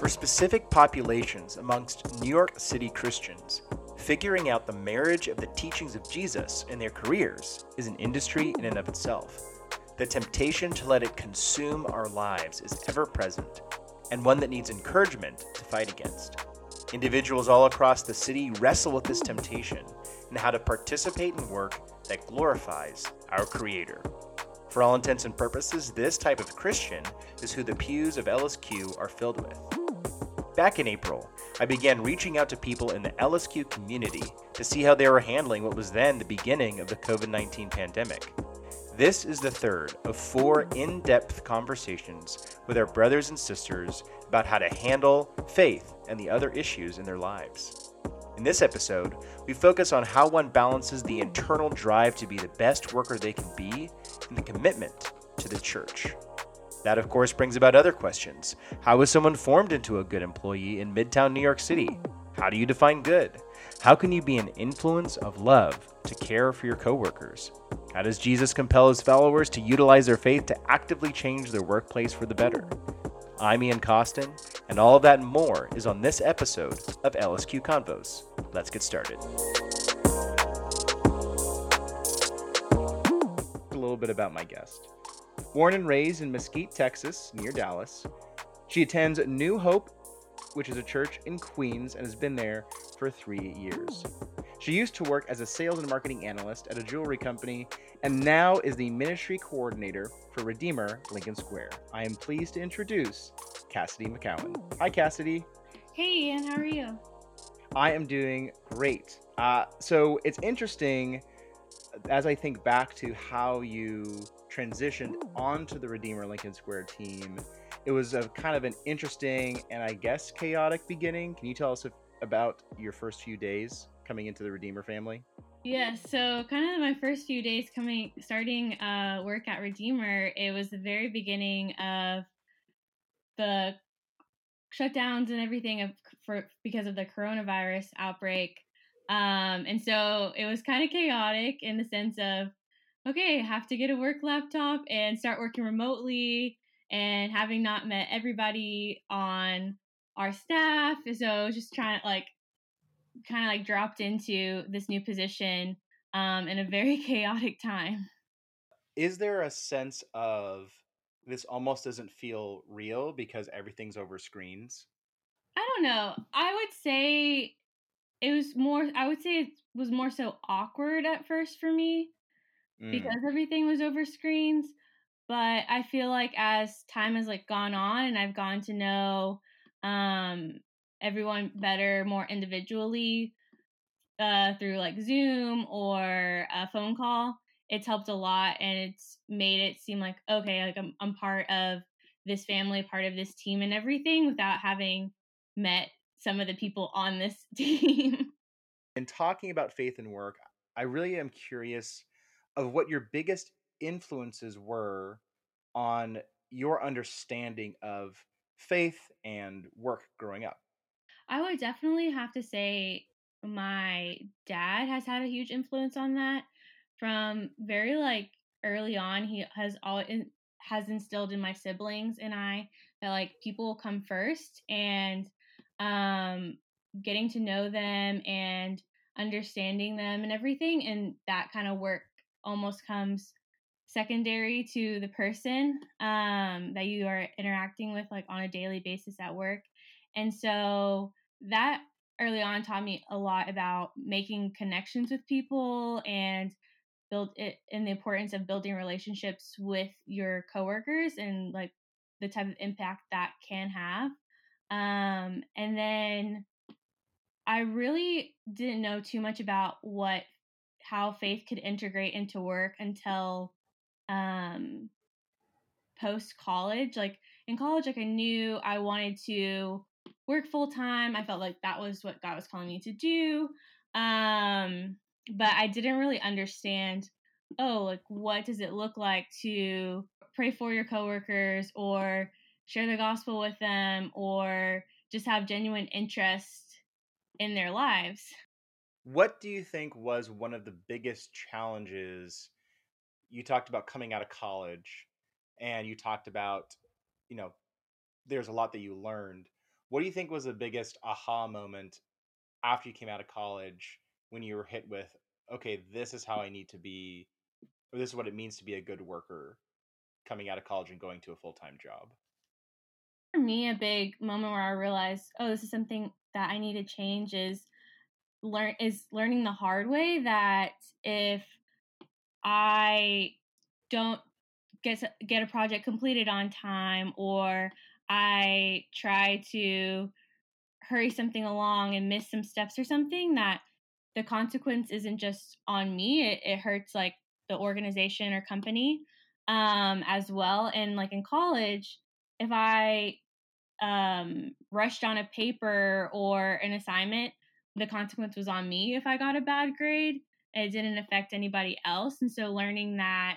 For specific populations amongst New York City Christians, figuring out the marriage of the teachings of Jesus in their careers is an industry in and of itself. The temptation to let it consume our lives is ever present, and one that needs encouragement to fight against. Individuals all across the city wrestle with this temptation and how to participate in work that glorifies our Creator. For all intents and purposes, this type of Christian is who the pews of LSQ are filled with. Back in April, I began reaching out to people in the LSQ community to see how they were handling what was then the beginning of the COVID 19 pandemic. This is the third of four in depth conversations with our brothers and sisters about how to handle faith and the other issues in their lives. In this episode, we focus on how one balances the internal drive to be the best worker they can be and the commitment to the church. That, of course, brings about other questions. How is someone formed into a good employee in Midtown New York City? How do you define good? How can you be an influence of love to care for your coworkers? How does Jesus compel his followers to utilize their faith to actively change their workplace for the better? I'm Ian Costin, and all of that and more is on this episode of LSQ Convos. Let's get started. A little bit about my guest. Born and raised in Mesquite, Texas, near Dallas, she attends New Hope, which is a church in Queens, and has been there for three years. She used to work as a sales and marketing analyst at a jewelry company and now is the ministry coordinator for Redeemer Lincoln Square. I am pleased to introduce Cassidy McCowan. Hi, Cassidy. Hey, Ian, how are you? I am doing great. Uh, so it's interesting as I think back to how you transitioned onto the Redeemer Lincoln Square team. It was a kind of an interesting and I guess chaotic beginning. Can you tell us about your first few days coming into the Redeemer family? Yeah, so kind of my first few days coming starting uh, work at Redeemer, it was the very beginning of the shutdowns and everything of for because of the coronavirus outbreak. Um, and so it was kind of chaotic in the sense of okay, have to get a work laptop and start working remotely and having not met everybody on our staff. So just trying to like kind of like dropped into this new position um, in a very chaotic time. Is there a sense of this almost doesn't feel real because everything's over screens? I don't know. I would say it was more, I would say it was more so awkward at first for me mm. because everything was over screens. But I feel like as time has like gone on and I've gone to know um, everyone better more individually uh, through like Zoom or a phone call, it's helped a lot and it's made it seem like okay, like I'm I'm part of this family, part of this team and everything without having met some of the people on this team. In talking about faith and work, I really am curious of what your biggest influences were on your understanding of faith and work growing up. I would definitely have to say my dad has had a huge influence on that from very like early on he has all has instilled in my siblings and I that like people will come first and um getting to know them and understanding them and everything and that kind of work almost comes secondary to the person um that you are interacting with like on a daily basis at work and so that early on taught me a lot about making connections with people and build it and the importance of building relationships with your coworkers and like the type of impact that can have. Um, and then I really didn't know too much about what how faith could integrate into work until um, post college. Like in college, like I knew I wanted to work full time. I felt like that was what God was calling me to do. Um, but I didn't really understand, oh, like what does it look like to pray for your coworkers or share the gospel with them or just have genuine interest in their lives. What do you think was one of the biggest challenges? You talked about coming out of college and you talked about, you know, there's a lot that you learned what do you think was the biggest aha moment after you came out of college when you were hit with, okay, this is how I need to be, or this is what it means to be a good worker coming out of college and going to a full time job? For me, a big moment where I realized, oh, this is something that I need to change is learn is learning the hard way that if I don't get get a project completed on time or I try to hurry something along and miss some steps or something that the consequence isn't just on me it, it hurts like the organization or company um as well. And like in college if i um rushed on a paper or an assignment the consequence was on me if i got a bad grade it didn't affect anybody else and so learning that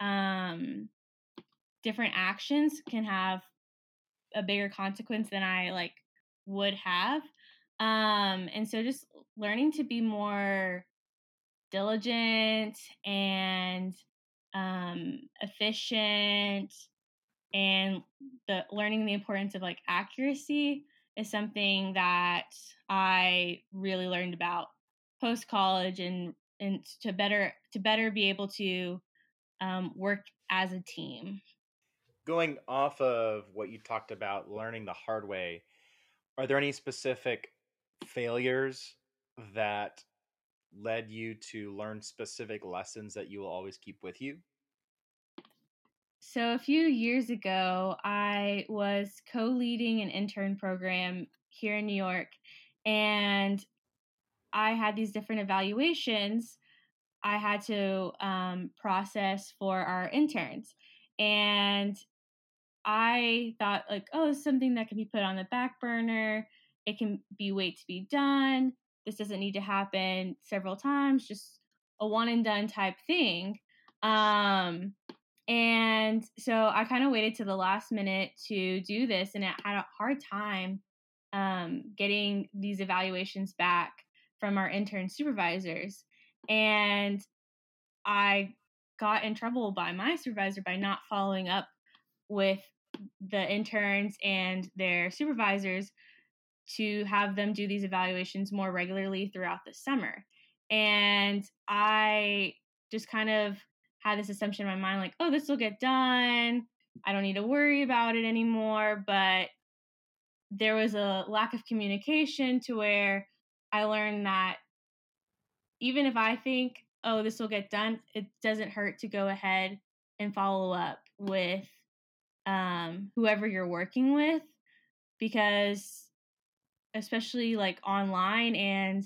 um different actions can have a bigger consequence than I like would have. Um, and so just learning to be more diligent and um, efficient and the learning the importance of like accuracy is something that I really learned about post college and and to better to better be able to um, work as a team. Going off of what you talked about learning the hard way are there any specific failures that led you to learn specific lessons that you will always keep with you so a few years ago i was co-leading an intern program here in new york and i had these different evaluations i had to um, process for our interns and I thought like, oh, something that can be put on the back burner. It can be wait to be done. This doesn't need to happen several times, just a one and done type thing. Um, and so I kind of waited to the last minute to do this, and I had a hard time um, getting these evaluations back from our intern supervisors. And I got in trouble by my supervisor by not following up with the interns and their supervisors to have them do these evaluations more regularly throughout the summer. And I just kind of had this assumption in my mind like, oh, this will get done. I don't need to worry about it anymore. But there was a lack of communication to where I learned that even if I think, oh, this will get done, it doesn't hurt to go ahead and follow up with um, whoever you're working with because especially like online and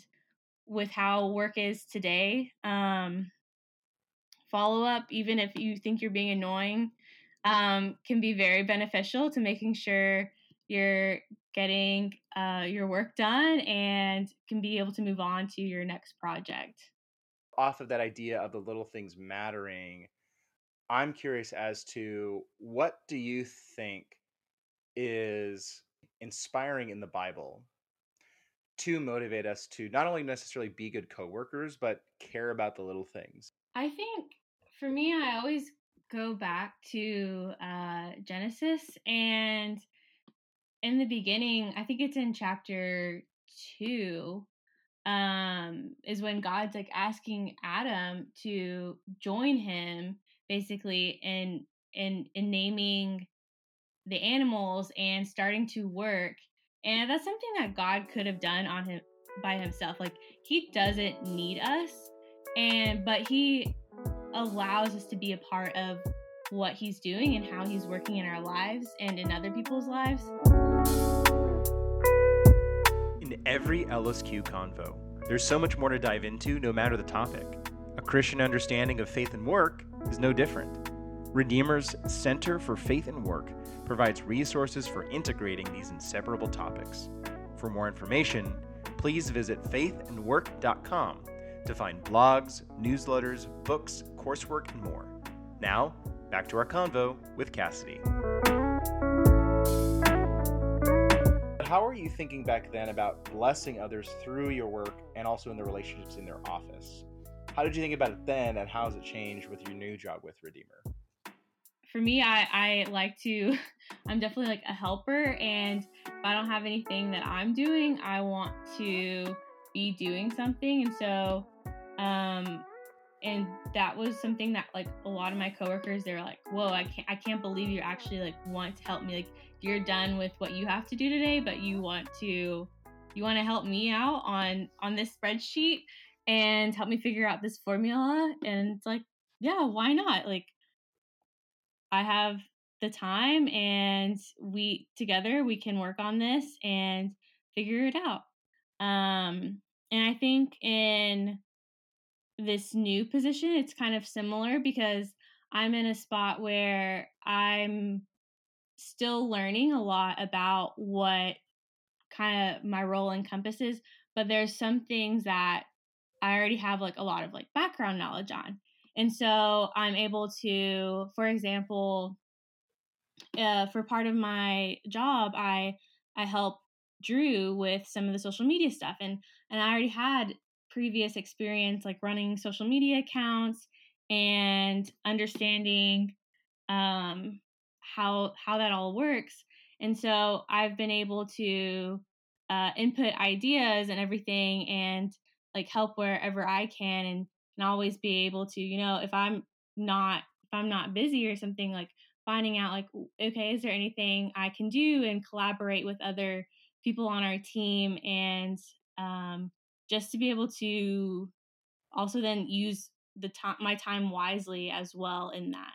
with how work is today um, follow up even if you think you're being annoying um, can be very beneficial to making sure you're getting uh, your work done and can be able to move on to your next project off of that idea of the little things mattering I'm curious as to what do you think is inspiring in the Bible to motivate us to not only necessarily be good coworkers, but care about the little things? I think for me, I always go back to uh, Genesis and in the beginning, I think it's in chapter two, um, is when God's like asking Adam to join him basically in in in naming the animals and starting to work and that's something that god could have done on him by himself like he doesn't need us and but he allows us to be a part of what he's doing and how he's working in our lives and in other people's lives in every lsq convo there's so much more to dive into no matter the topic a christian understanding of faith and work is no different. Redeemer's Center for Faith and Work provides resources for integrating these inseparable topics. For more information, please visit faithandwork.com to find blogs, newsletters, books, coursework, and more. Now, back to our convo with Cassidy. How are you thinking back then about blessing others through your work and also in the relationships in their office? How did you think about it then, and how has it changed with your new job with Redeemer? for me, I, I like to, I'm definitely like a helper. And if I don't have anything that I'm doing, I want to be doing something. And so, um, and that was something that like a lot of my coworkers they were like whoa i can't i can't believe you actually like want to help me. Like you're done with what you have to do today but you want to you want to help me out on on this spreadsheet and help me figure out this formula. And it's like yeah why not? Like I have the time and we together we can work on this and figure it out. Um, and I think in this new position, it's kind of similar because I'm in a spot where I'm still learning a lot about what kind of my role encompasses, but there's some things that I already have like a lot of like background knowledge on. And so I'm able to, for example, uh, for part of my job, I I help Drew with some of the social media stuff, and and I already had previous experience like running social media accounts and understanding um, how how that all works. And so I've been able to uh, input ideas and everything, and like help wherever I can, and and always be able to, you know, if I'm not if I'm not busy or something like finding out like okay, is there anything I can do and collaborate with other people on our team and um, just to be able to also then use the time my time wisely as well in that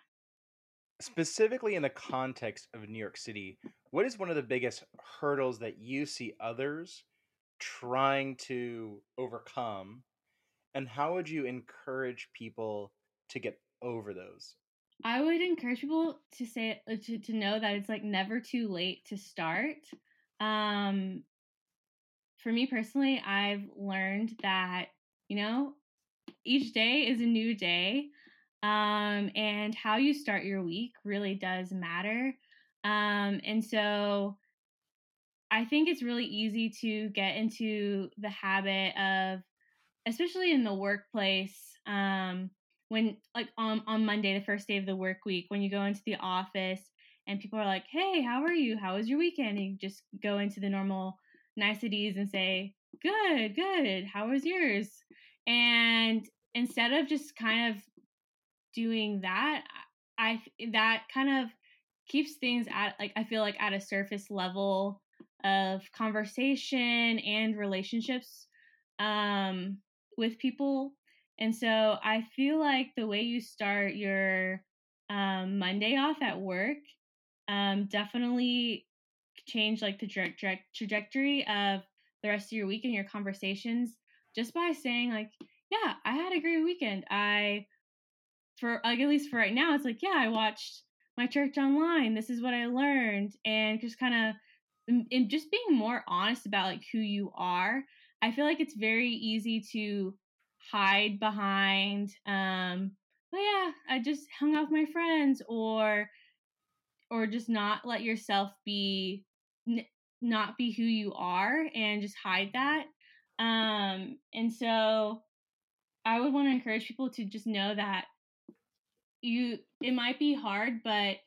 specifically in the context of New York City, what is one of the biggest hurdles that you see others trying to overcome and how would you encourage people to get over those? I would encourage people to say uh, to, to know that it's like never too late to start. Um, for me personally, I've learned that you know each day is a new day, um, and how you start your week really does matter. Um, and so I think it's really easy to get into the habit of especially in the workplace um, when like on, on monday the first day of the work week when you go into the office and people are like hey how are you how was your weekend and you just go into the normal niceties and say good good how was yours and instead of just kind of doing that i that kind of keeps things at like i feel like at a surface level of conversation and relationships um with people. And so I feel like the way you start your um, Monday off at work um, definitely change like the direct, trajectory of the rest of your week and your conversations just by saying like, yeah, I had a great weekend. I for like at least for right now, it's like, yeah, I watched my church online. This is what I learned, and just kind of and just being more honest about like who you are I feel like it's very easy to hide behind um oh yeah, I just hung out with my friends or or just not let yourself be n- not be who you are and just hide that. Um and so I would want to encourage people to just know that you it might be hard but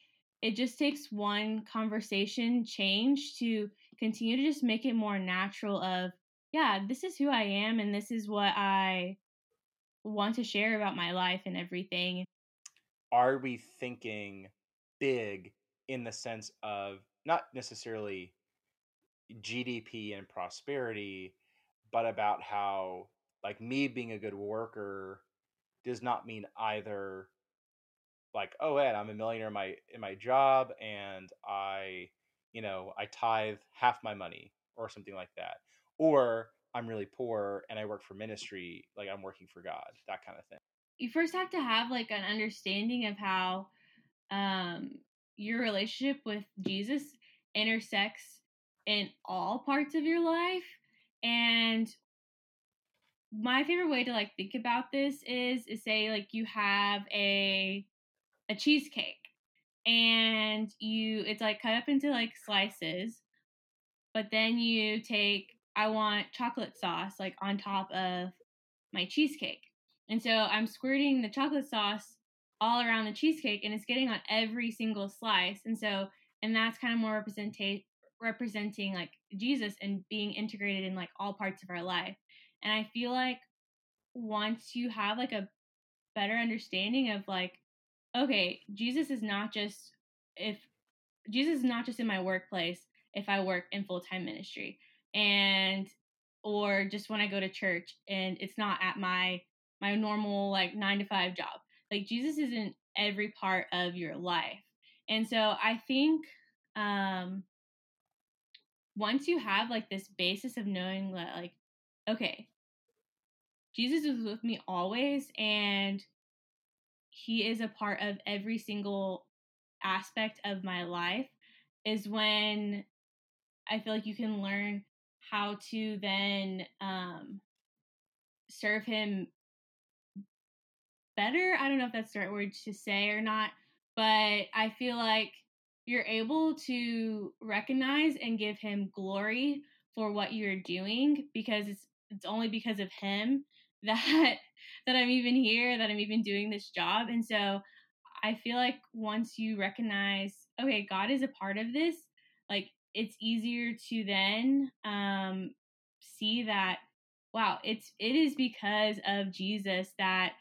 it just takes one conversation change to continue to just make it more natural of yeah, this is who I am and this is what I want to share about my life and everything. Are we thinking big in the sense of not necessarily GDP and prosperity, but about how, like, me being a good worker does not mean either like oh ed i'm a millionaire in my in my job and i you know i tithe half my money or something like that or I'm really poor and I work for ministry, like I'm working for God, that kind of thing. You first have to have like an understanding of how um, your relationship with Jesus intersects in all parts of your life. And my favorite way to like think about this is is say like you have a a cheesecake and you it's like cut up into like slices but then you take I want chocolate sauce like on top of my cheesecake. And so I'm squirting the chocolate sauce all around the cheesecake and it's getting on every single slice. And so, and that's kind of more representation representing like Jesus and being integrated in like all parts of our life. And I feel like once you have like a better understanding of like, okay, Jesus is not just if Jesus is not just in my workplace if I work in full time ministry and or just when I go to church and it's not at my my normal like nine to five job. Like Jesus is in every part of your life. And so I think um once you have like this basis of knowing that like, okay, Jesus is with me always and he is a part of every single aspect of my life is when I feel like you can learn how to then um, serve him better. I don't know if that's the right word to say or not, but I feel like you're able to recognize and give him glory for what you're doing because it's it's only because of him that that I'm even here, that I'm even doing this job. And so I feel like once you recognize, okay, God is a part of this, like it's easier to then um see that wow, it's it is because of Jesus that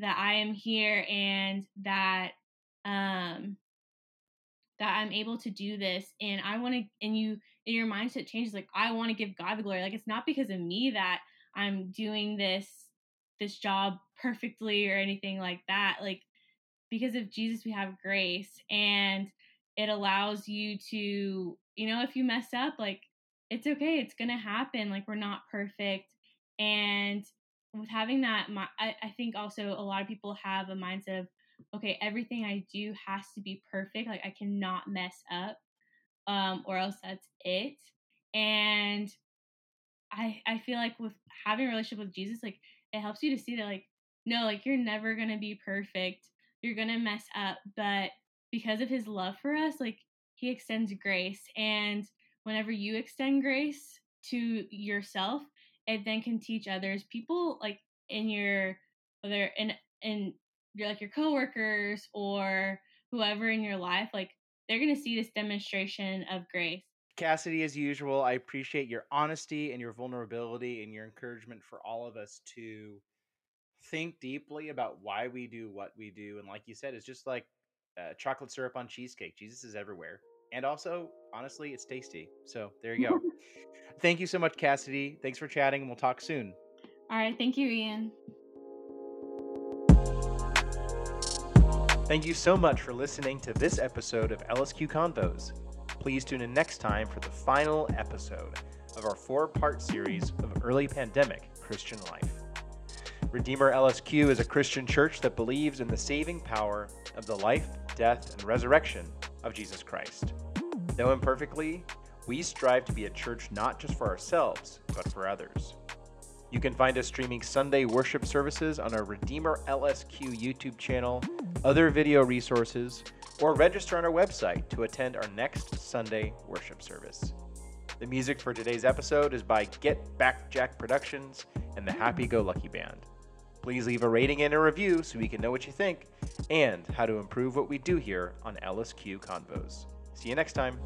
that I am here and that um that I'm able to do this and I want to and you and your mindset changes like I want to give God the glory. Like it's not because of me that I'm doing this this job perfectly or anything like that like because of Jesus we have grace and it allows you to you know if you mess up like it's okay it's going to happen like we're not perfect and with having that I, I think also a lot of people have a mindset of okay, everything I do has to be perfect. Like I cannot mess up, um, or else that's it. And I I feel like with having a relationship with Jesus, like it helps you to see that like no, like you're never gonna be perfect. You're gonna mess up, but because of his love for us, like he extends grace. And whenever you extend grace to yourself, it then can teach others. People like in your whether in in your like your coworkers or whoever in your life, like they're going to see this demonstration of grace. Cassidy, as usual, I appreciate your honesty and your vulnerability and your encouragement for all of us to think deeply about why we do what we do. And like you said, it's just like uh, chocolate syrup on cheesecake. Jesus is everywhere. And also, honestly, it's tasty. So there you go. Thank you so much, Cassidy. Thanks for chatting, and we'll talk soon. All right. Thank you, Ian. Thank you so much for listening to this episode of LSQ Convos. Please tune in next time for the final episode of our four part series of early pandemic Christian life. Redeemer LSQ is a Christian church that believes in the saving power of the life, death, and resurrection of Jesus Christ. Though imperfectly, we strive to be a church not just for ourselves, but for others. You can find us streaming Sunday worship services on our Redeemer LSQ YouTube channel, other video resources, or register on our website to attend our next Sunday worship service. The music for today's episode is by Get Back Jack Productions and the Happy Go Lucky Band. Please leave a rating and a review so we can know what you think and how to improve what we do here on LSQ Convos. See you next time.